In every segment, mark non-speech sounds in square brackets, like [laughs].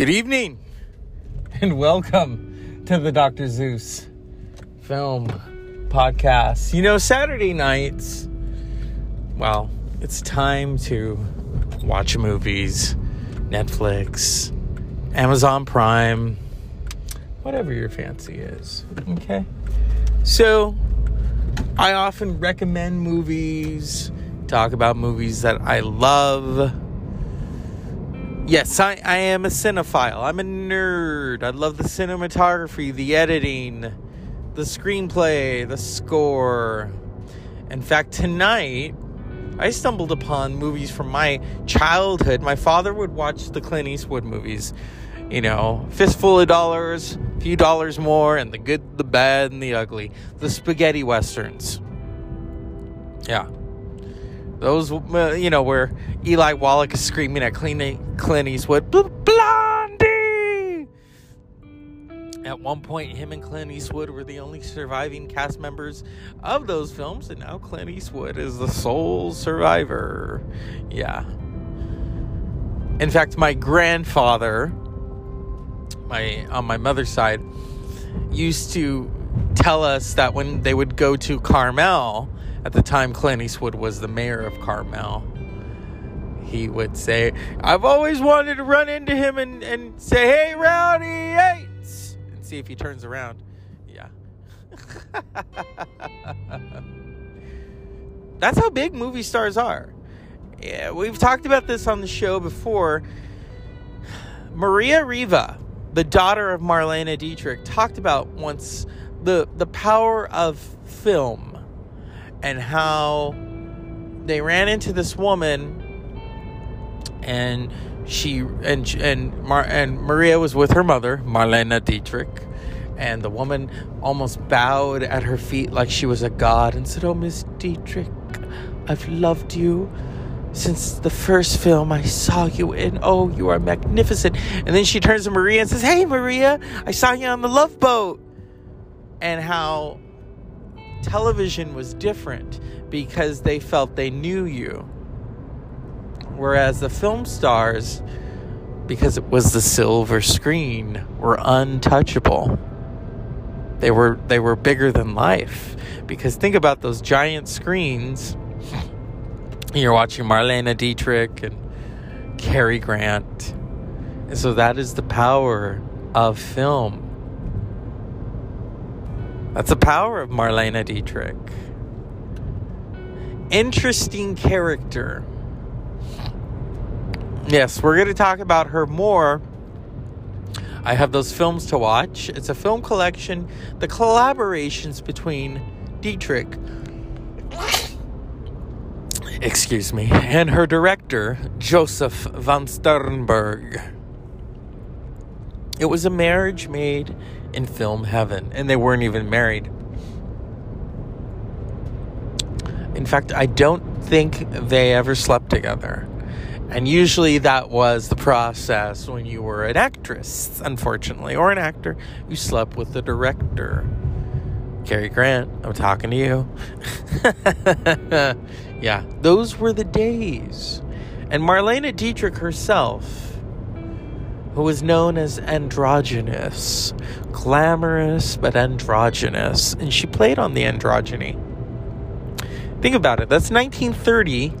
Good evening and welcome to the Dr. Zeus film podcast. You know, Saturday nights, well, it's time to watch movies, Netflix, Amazon Prime, whatever your fancy is. Okay? So, I often recommend movies, talk about movies that I love Yes, I, I am a cinephile. I'm a nerd. I love the cinematography, the editing, the screenplay, the score. In fact, tonight I stumbled upon movies from my childhood. My father would watch the Clint Eastwood movies. You know, Fistful of Dollars, a Few Dollars More, and The Good, the Bad, and the Ugly. The spaghetti westerns. Yeah. Those, uh, you know, where Eli Wallach is screaming at Clint, Clint Eastwood, Blondie! At one point, him and Clint Eastwood were the only surviving cast members of those films, and now Clint Eastwood is the sole survivor. Yeah. In fact, my grandfather, my on my mother's side, used to tell us that when they would go to Carmel, at the time Clint Eastwood was the mayor of Carmel, he would say, I've always wanted to run into him and, and say, Hey, Rowdy Yates, and see if he turns around. Yeah. [laughs] That's how big movie stars are. Yeah, we've talked about this on the show before. Maria Riva, the daughter of Marlene Dietrich, talked about once the the power of film and how they ran into this woman and she and and Mar, and Maria was with her mother Marlene Dietrich and the woman almost bowed at her feet like she was a god and said oh Miss Dietrich I've loved you since the first film I saw you in. Oh, you are magnificent. And then she turns to Maria and says, Hey, Maria, I saw you on the love boat. And how television was different because they felt they knew you. Whereas the film stars, because it was the silver screen, were untouchable. They were they were bigger than life. Because think about those giant screens. [laughs] You're watching Marlene Dietrich and Cary Grant. And so that is the power of film. That's the power of Marlene Dietrich. Interesting character. Yes, we're going to talk about her more. I have those films to watch. It's a film collection, the collaborations between Dietrich, excuse me, and her director, Josef von Sternberg. It was a marriage made in film heaven, and they weren't even married. In fact, I don't think they ever slept together. And usually that was the process when you were an actress, unfortunately, or an actor. You slept with the director. Cary Grant, I'm talking to you. [laughs] yeah, those were the days. And Marlene Dietrich herself who was known as androgynous, glamorous but androgynous, and she played on the androgyny. Think about it. That's 1930.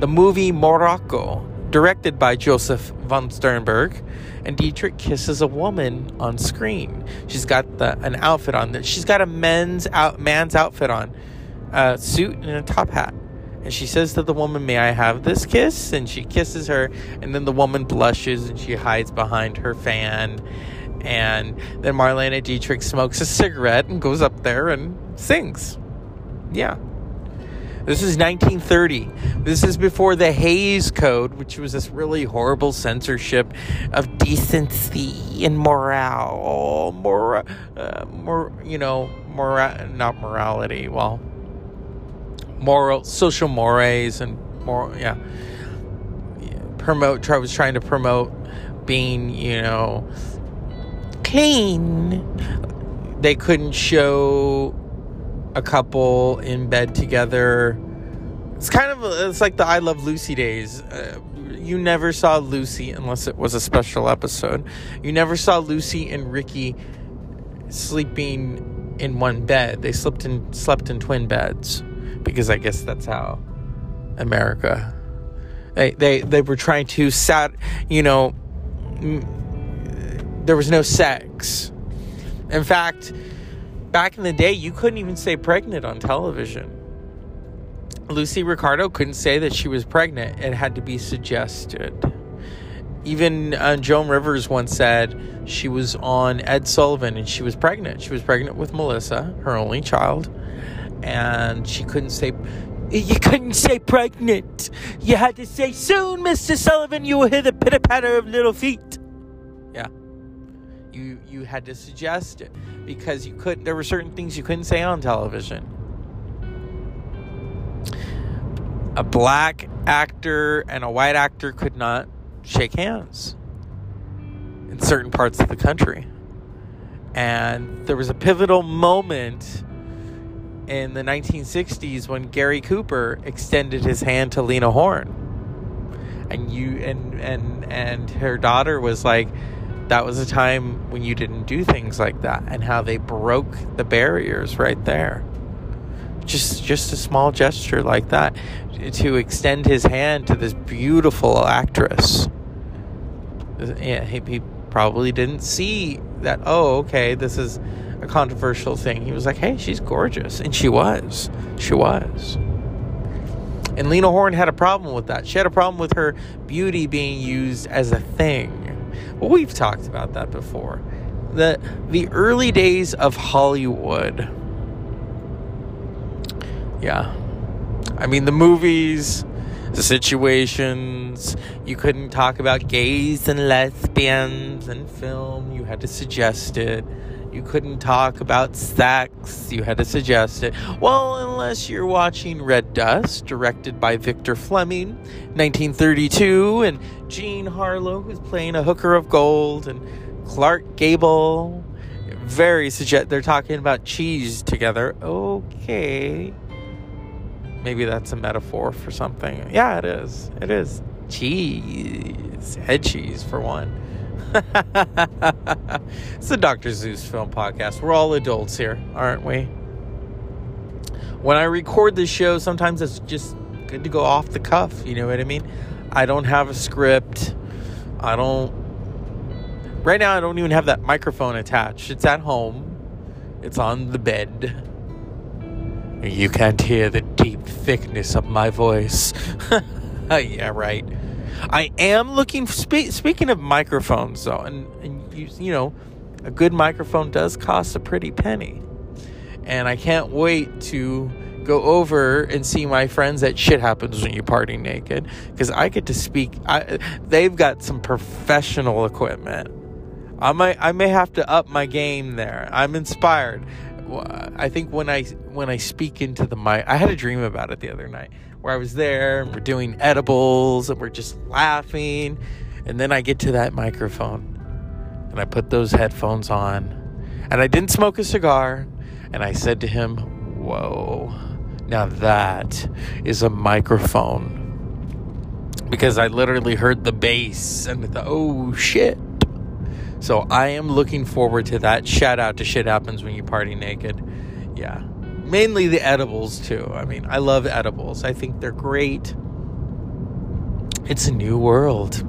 The movie Morocco, directed by Josef von Sternberg, and Dietrich kisses a woman on screen. She's got the, an outfit on. That she's got a men's out, man's outfit on, a suit and a top hat. And she says to the woman, May I have this kiss? And she kisses her, and then the woman blushes and she hides behind her fan. And then Marlene Dietrich smokes a cigarette and goes up there and sings. Yeah. This is 1930. This is before the Hays Code, which was this really horrible censorship of decency and morale. More, uh, more, you know, mora- not morality. Well, moral social mores and more yeah promote I was trying to promote being you know clean they couldn't show a couple in bed together It's kind of it's like the I Love Lucy days. Uh, you never saw Lucy unless it was a special episode. You never saw Lucy and Ricky sleeping in one bed. They slept in slept in twin beds because I guess that's how America. They they they were trying to sat you know. there was no sex. In fact, back in the day, you couldn't even say pregnant on television. Lucy Ricardo couldn't say that she was pregnant. It had to be suggested. Even uh, Joan Rivers once said she was on Ed Sullivan and she was pregnant. She was pregnant with Melissa, her only child, and she couldn't say. You couldn't say pregnant. You had to say soon, Mr. Sullivan. You will hear the pitter patter of little feet. Yeah, you you had to suggest it because you couldn't There were certain things you couldn't say on television a black actor and a white actor could not shake hands in certain parts of the country. And there was a pivotal moment in the 1960s when Gary Cooper extended his hand to Lena Horne. And you and and and her daughter was like that was a time when you didn't do things like that and how they broke the barriers right there just just a small gesture like that to extend his hand to this beautiful actress. Yeah, he, he probably didn't see that. Oh, okay, this is a controversial thing. He was like, "Hey, she's gorgeous," and she was. She was. And Lena Horne had a problem with that. She had a problem with her beauty being used as a thing. Well, we've talked about that before. The the early days of Hollywood yeah. I mean, the movies, the situations, you couldn't talk about gays and lesbians in film. You had to suggest it. You couldn't talk about sex. You had to suggest it. Well, unless you're watching Red Dust, directed by Victor Fleming, 1932, and Jean Harlow, who's playing a hooker of gold, and Clark Gable. Very suggest. They're talking about cheese together. Okay. Maybe that's a metaphor for something. Yeah, it is. It is. Cheese. Head cheese, for one. [laughs] it's the Dr. Zeus Film Podcast. We're all adults here, aren't we? When I record this show, sometimes it's just good to go off the cuff. You know what I mean? I don't have a script. I don't. Right now, I don't even have that microphone attached. It's at home, it's on the bed. You can't hear the deep thickness of my voice. [laughs] yeah, right. I am looking. Spe- speaking of microphones, though, and, and you, you know, a good microphone does cost a pretty penny, and I can't wait to go over and see my friends at Shit Happens When You Party Naked because I get to speak. I, they've got some professional equipment. I might I may have to up my game there. I'm inspired. I think when I when I speak into the mic, I had a dream about it the other night where I was there and we're doing edibles and we're just laughing, and then I get to that microphone and I put those headphones on, and I didn't smoke a cigar, and I said to him, "Whoa, now that is a microphone." Because I literally heard the bass and I thought, oh shit. So I am looking forward to that. Shout out to Shit Happens When You Party Naked. Yeah. Mainly the edibles, too. I mean, I love edibles, I think they're great. It's a new world.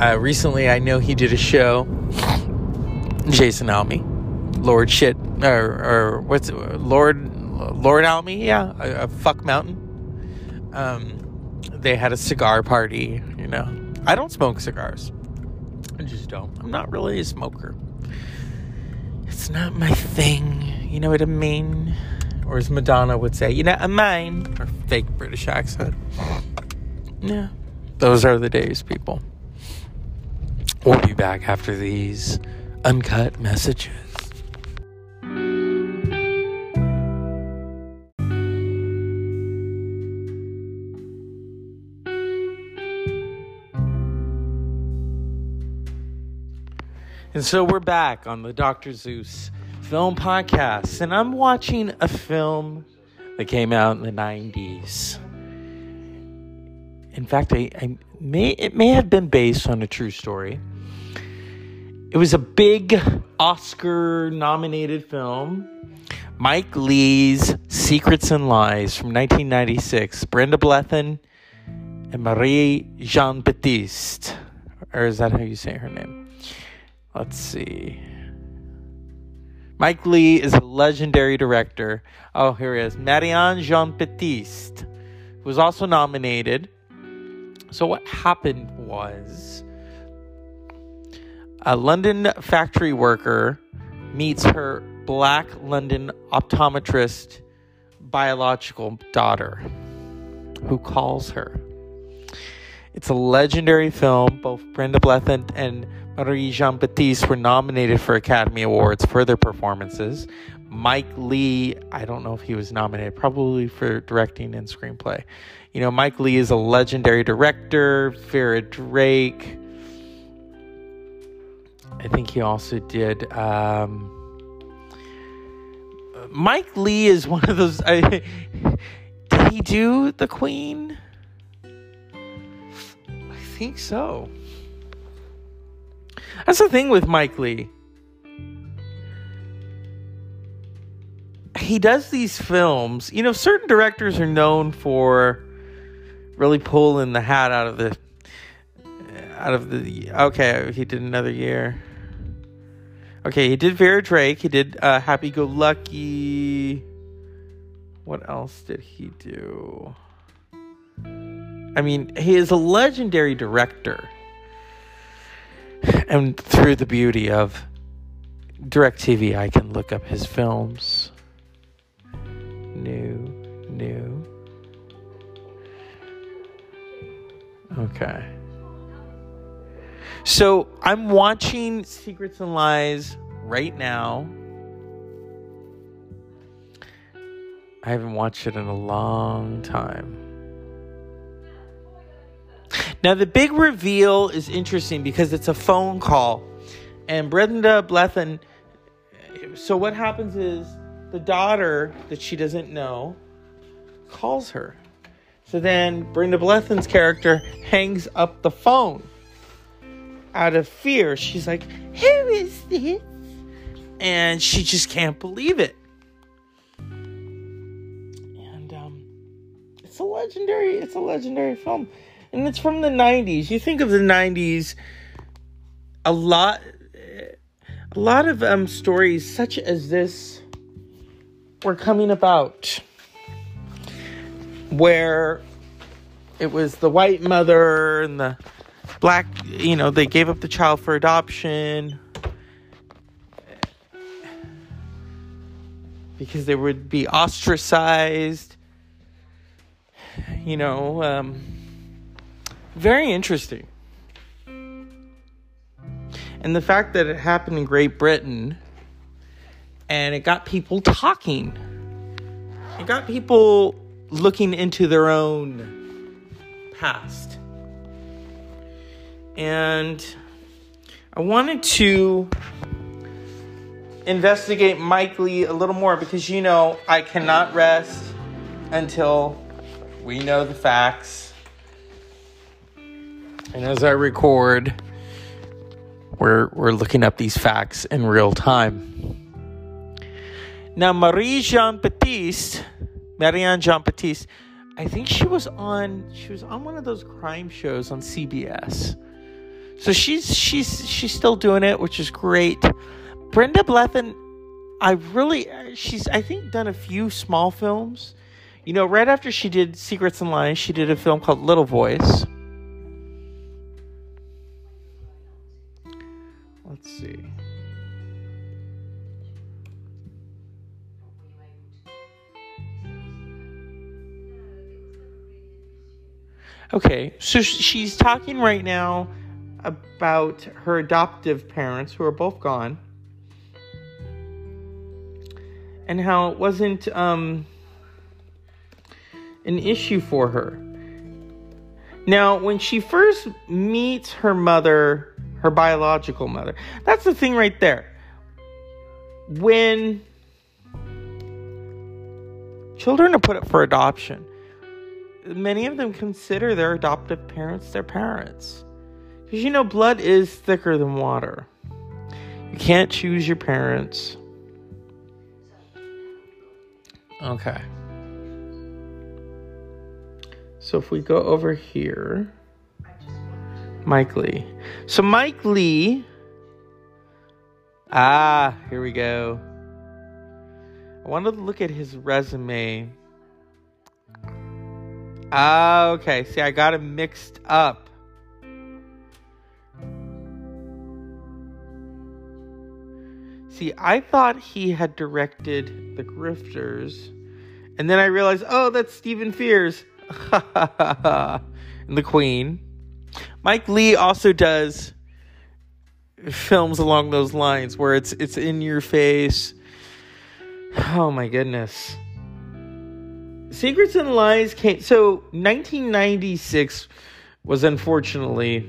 Uh, recently, I know he did a show. Jason Almy, Lord Shit, or, or what's it, Lord Lord Almy? Yeah, a, a fuck mountain. Um, they had a cigar party. You know, I don't smoke cigars. I just don't. I'm not really a smoker. It's not my thing. You know what I mean? Or as Madonna would say, you know, a mine. Her fake British accent. Yeah. Those are the days, people. We'll be back after these uncut messages. And so we're back on the Dr. Zeus film podcast, and I'm watching a film that came out in the 90s. In fact, I, I may it may have been based on a true story. It was a big Oscar nominated film. Mike Leigh's Secrets and Lies from 1996. Brenda Blethyn and Marie Jean Baptiste. Or is that how you say her name? Let's see. Mike Leigh is a legendary director. Oh, here he is. Marianne Jean Baptiste, was also nominated. So, what happened was a London factory worker meets her black London optometrist biological daughter, who calls her. It's a legendary film. Both Brenda Blethyn and Marie Jean Baptiste were nominated for Academy Awards for their performances. Mike Leigh, I don't know if he was nominated, probably for directing and screenplay. You know, Mike Leigh is a legendary director, Vera Drake. I think he also did. Um, Mike Leigh is one of those. I, did he do The Queen? I think so. That's the thing with Mike Leigh. He does these films. You know, certain directors are known for really pulling the hat out of the out of the okay, he did another year. Okay, he did Vera Drake, he did uh, Happy Go Lucky. What else did he do? I mean, he is a legendary director and through the beauty of DirecTV, I can look up his films. New, new. Okay. So I'm watching Secrets and Lies right now. I haven't watched it in a long time. Now, the big reveal is interesting because it's a phone call. And Brenda Blethyn. So, what happens is the daughter that she doesn't know calls her. So then Brenda Blethyn's character hangs up the phone out of fear. She's like, Who is this? And she just can't believe it. And um, it's a legendary, it's a legendary film and it's from the 90s. You think of the 90s, a lot a lot of um, stories such as this were coming about where it was the white mother and the black, you know, they gave up the child for adoption because they would be ostracized. You know, um, very interesting. And the fact that it happened in Great Britain and it got people talking, it got people looking into their own past. And I wanted to investigate Mike Leigh a little more because you know I cannot rest until we know the facts and as I record, we're, we're looking up these facts in real time. Now, Marie Jean Baptiste, Marianne Jean Baptiste, I think she was on she was on one of those crime shows on CBS. So she's she's she's still doing it, which is great. Brenda Blethyn, I really she's I think done a few small films. You know, right after she did Secrets and Lies, she did a film called Little Voice. Let's see. Okay, so she's talking right now about her adoptive parents who are both gone and how it wasn't um, an issue for her. Now, when she first meets her mother her biological mother. That's the thing right there. When children are put up for adoption. Many of them consider their adoptive parents their parents. Because you know, blood is thicker than water. You can't choose your parents. Okay. So if we go over here, Mike Leigh. So Mike Leigh. Ah, here we go. I wanted to look at his resume. Ah, okay. See, I got him mixed up. See, I thought he had directed The Grifters, and then I realized, oh, that's Stephen Frears. [laughs] and The Queen. Mike Leigh also does films along those lines where it's it's in your face. Oh my goodness. Secrets and Lies came so 1996 was unfortunately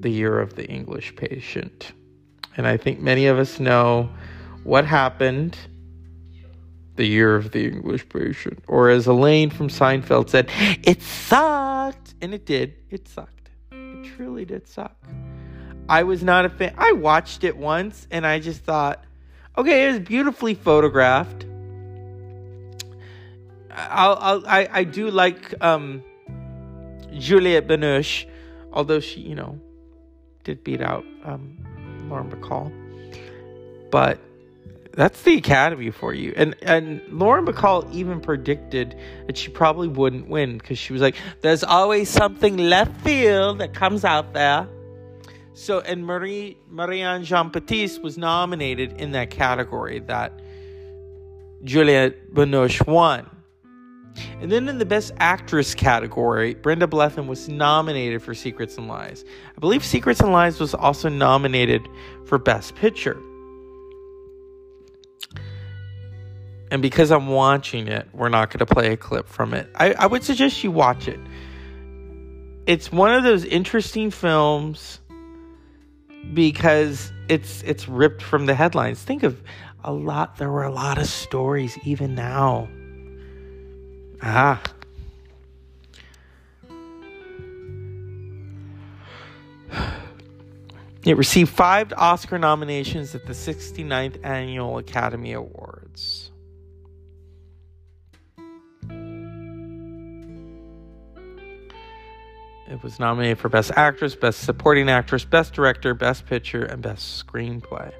the year of the English patient. And I think many of us know what happened the year of the English patient. Or as Elaine from Seinfeld said, it sucked. And it did. It sucked. Truly did suck. I was not a fan. I watched it once and I just thought, okay, it was beautifully photographed. I'll, I'll, i I, do like um, Juliette Binoche, although she, you know, did beat out um, Lauren Bacall. But that's the Academy for you. And and Lauren Bacall even predicted that she probably wouldn't win because she was like, "There's always something left field that comes out there." So and Marie Marianne Jean Baptiste was nominated in that category that Juliette Binoche won. And then in the Best Actress category, Brenda Blethyn was nominated for Secrets and Lies. I believe Secrets and Lies was also nominated for Best Picture. And because I'm watching it, we're not going to play a clip from it. I, I would suggest you watch it. It's one of those interesting films because it's it's ripped from the headlines. Think of a lot there were a lot of stories even now Ah. It received five Oscar nominations at the 69th Annual Academy Awards. It was nominated for Best Actress, Best Supporting Actress, Best Director, Best Picture, and Best Screenplay.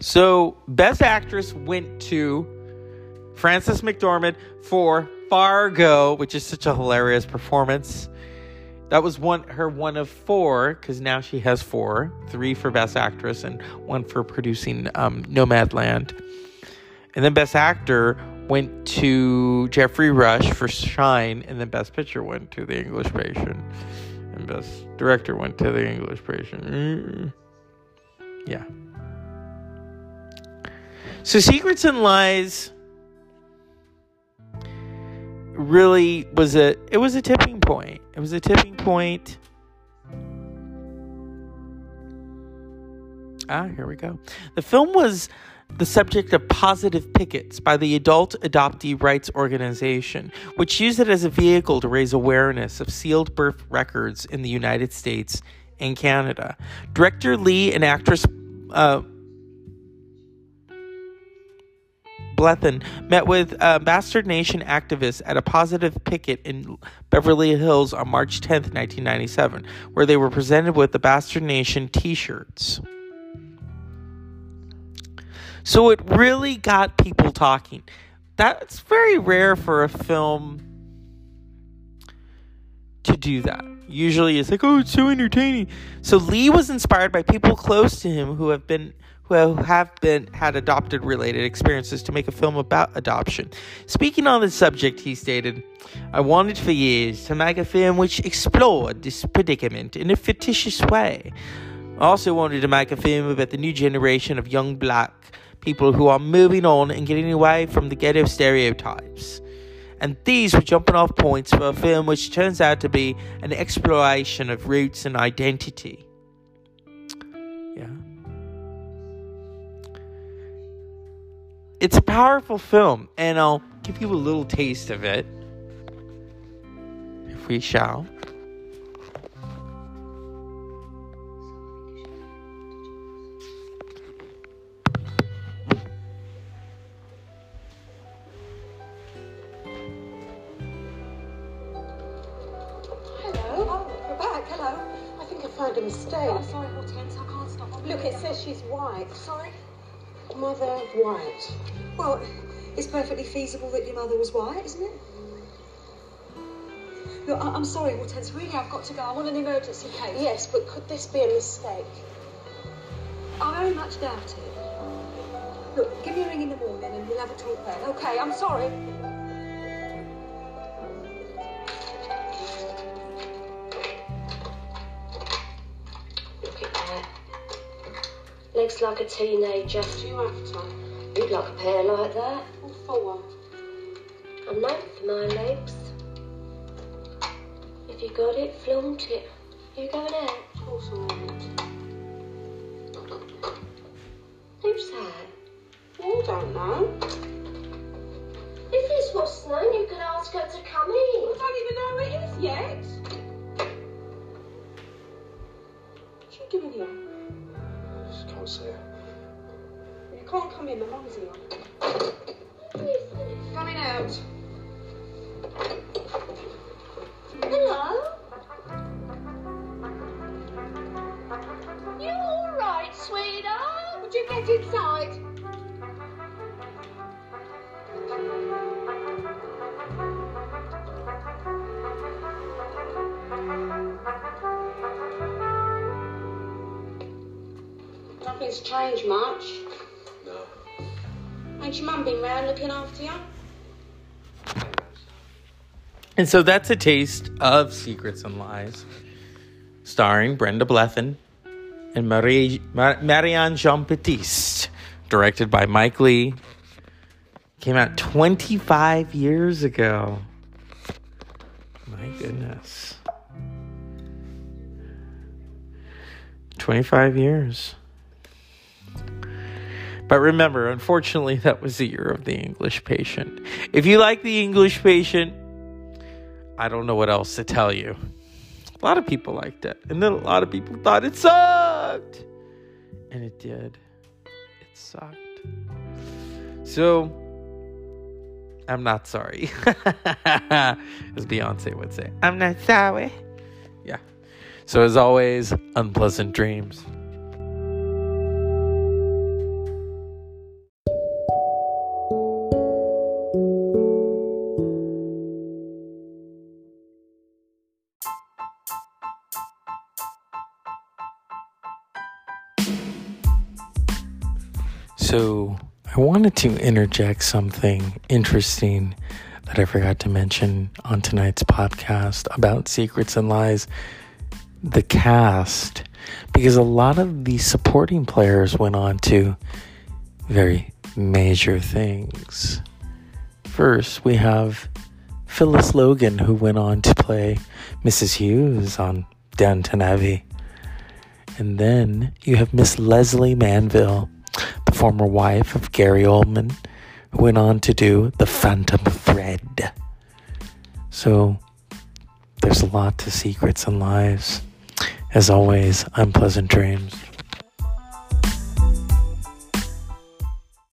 So, Best Actress went to Frances McDormand for Fargo, which is such a hilarious performance. That was one her one of four because now she has four: three for Best Actress and one for producing um, Nomadland. And then Best Actor went to Geoffrey Rush for Shine, and then Best Picture went to The English Patient, and Best Director went to The English Patient. Mm. Yeah. So Secrets and Lies really was a it was a tipping point. It was a tipping point. Ah, here we go. The film was the subject of positive pickets by the Adult Adoptee Rights Organization, which used it as a vehicle to raise awareness of sealed birth records in the United States and Canada. Director Leigh and actress uh, Blethyn met with uh, Bastard Nation activists at a positive picket in Beverly Hills on March 10, 1997, where they were presented with the Bastard Nation t shirts. So it really got people talking. That's very rare for a film to do that. Usually it's like, oh, it's so entertaining. So Leigh was inspired by people close to him who have been who have been had adopted related experiences to make a film about adoption. Speaking on the subject, he stated, I wanted for years to make a film which explored this predicament in a fictitious way. I also wanted to make a film about the new generation of young black people who are moving on and getting away from the ghetto stereotypes. And these were jumping off points for a film which turns out to be an exploration of roots and identity. Yeah. It's a powerful film, and I'll give you a little taste of it, if we shall. Mistake. Oh, sorry, Hortense, I can't stop. I'm Look, it says she's white. Sorry. Mother White. Well, it's perfectly feasible that your mother was white, isn't it? Look, I- I'm sorry, Hortense. Really, I've got to go. I'm on an emergency case. Yes, but could this be a mistake? I very much doubt it. Look, give me a ring in the morning and we'll have a talk then. Okay, I'm sorry. Like a teenager. Do you have to? You'd like a pair like that. Or four? I'm known for my legs. If you got it, flaunt it. You going out? Of course I won't. Who's that? I don't know. If this was known, you could ask her to come in. I don't even know who it is yet. What's she doing here? Can't see. You can't come in. the. Who is this? Coming out. Hello? You all right, sweetheart? Would you get inside? Nothing's changed much. No. Ain't your mum been round looking after you? And so that's a taste of Secrets and Lies, starring Brenda Blethyn and Marie, Mar- Marianne Jean Baptiste, directed by Mike Leigh. Came out 25 years ago. My goodness. 25 years. But remember, unfortunately, that was the year of the English patient. If you like the English patient, I don't know what else to tell you. A lot of people liked it. And then a lot of people thought it sucked. And it did. It sucked. So, I'm not sorry. [laughs] As Beyonce would say, I'm not sorry. Yeah. So, as always, unpleasant dreams. So, I wanted to interject something interesting that I forgot to mention on tonight's podcast about Secrets and Lies. The cast, because a lot of the supporting players went on to very major things. First, we have Phyllis Logan, who went on to play Mrs. Hughes on Downton Abbey. And then you have Miss Lesley Manville, the former wife of Gary Oldman, who went on to do The Phantom Thread. So there's a lot to Secrets and Lies. As always, unpleasant dreams.